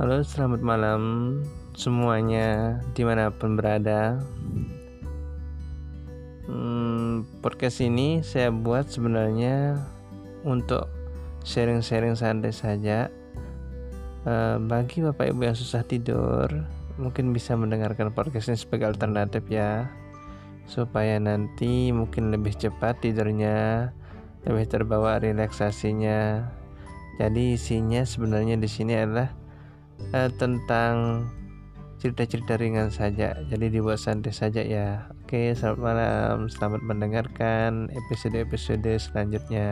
Halo, selamat malam semuanya di mana pun berada. Hmm, podcast ini saya buat sebenarnya untuk sharing-sharing santai saja. Uh, bagi bapak ibu yang susah tidur, mungkin bisa mendengarkan podcast ini sebagai alternatif ya, supaya nanti mungkin lebih cepat tidurnya, lebih terbawa relaksasinya. Jadi isinya sebenarnya di sini adalah uh, tentang cerita-cerita ringan saja. Jadi dibuat santai saja ya. Oke selamat malam. Selamat mendengarkan episode-episode selanjutnya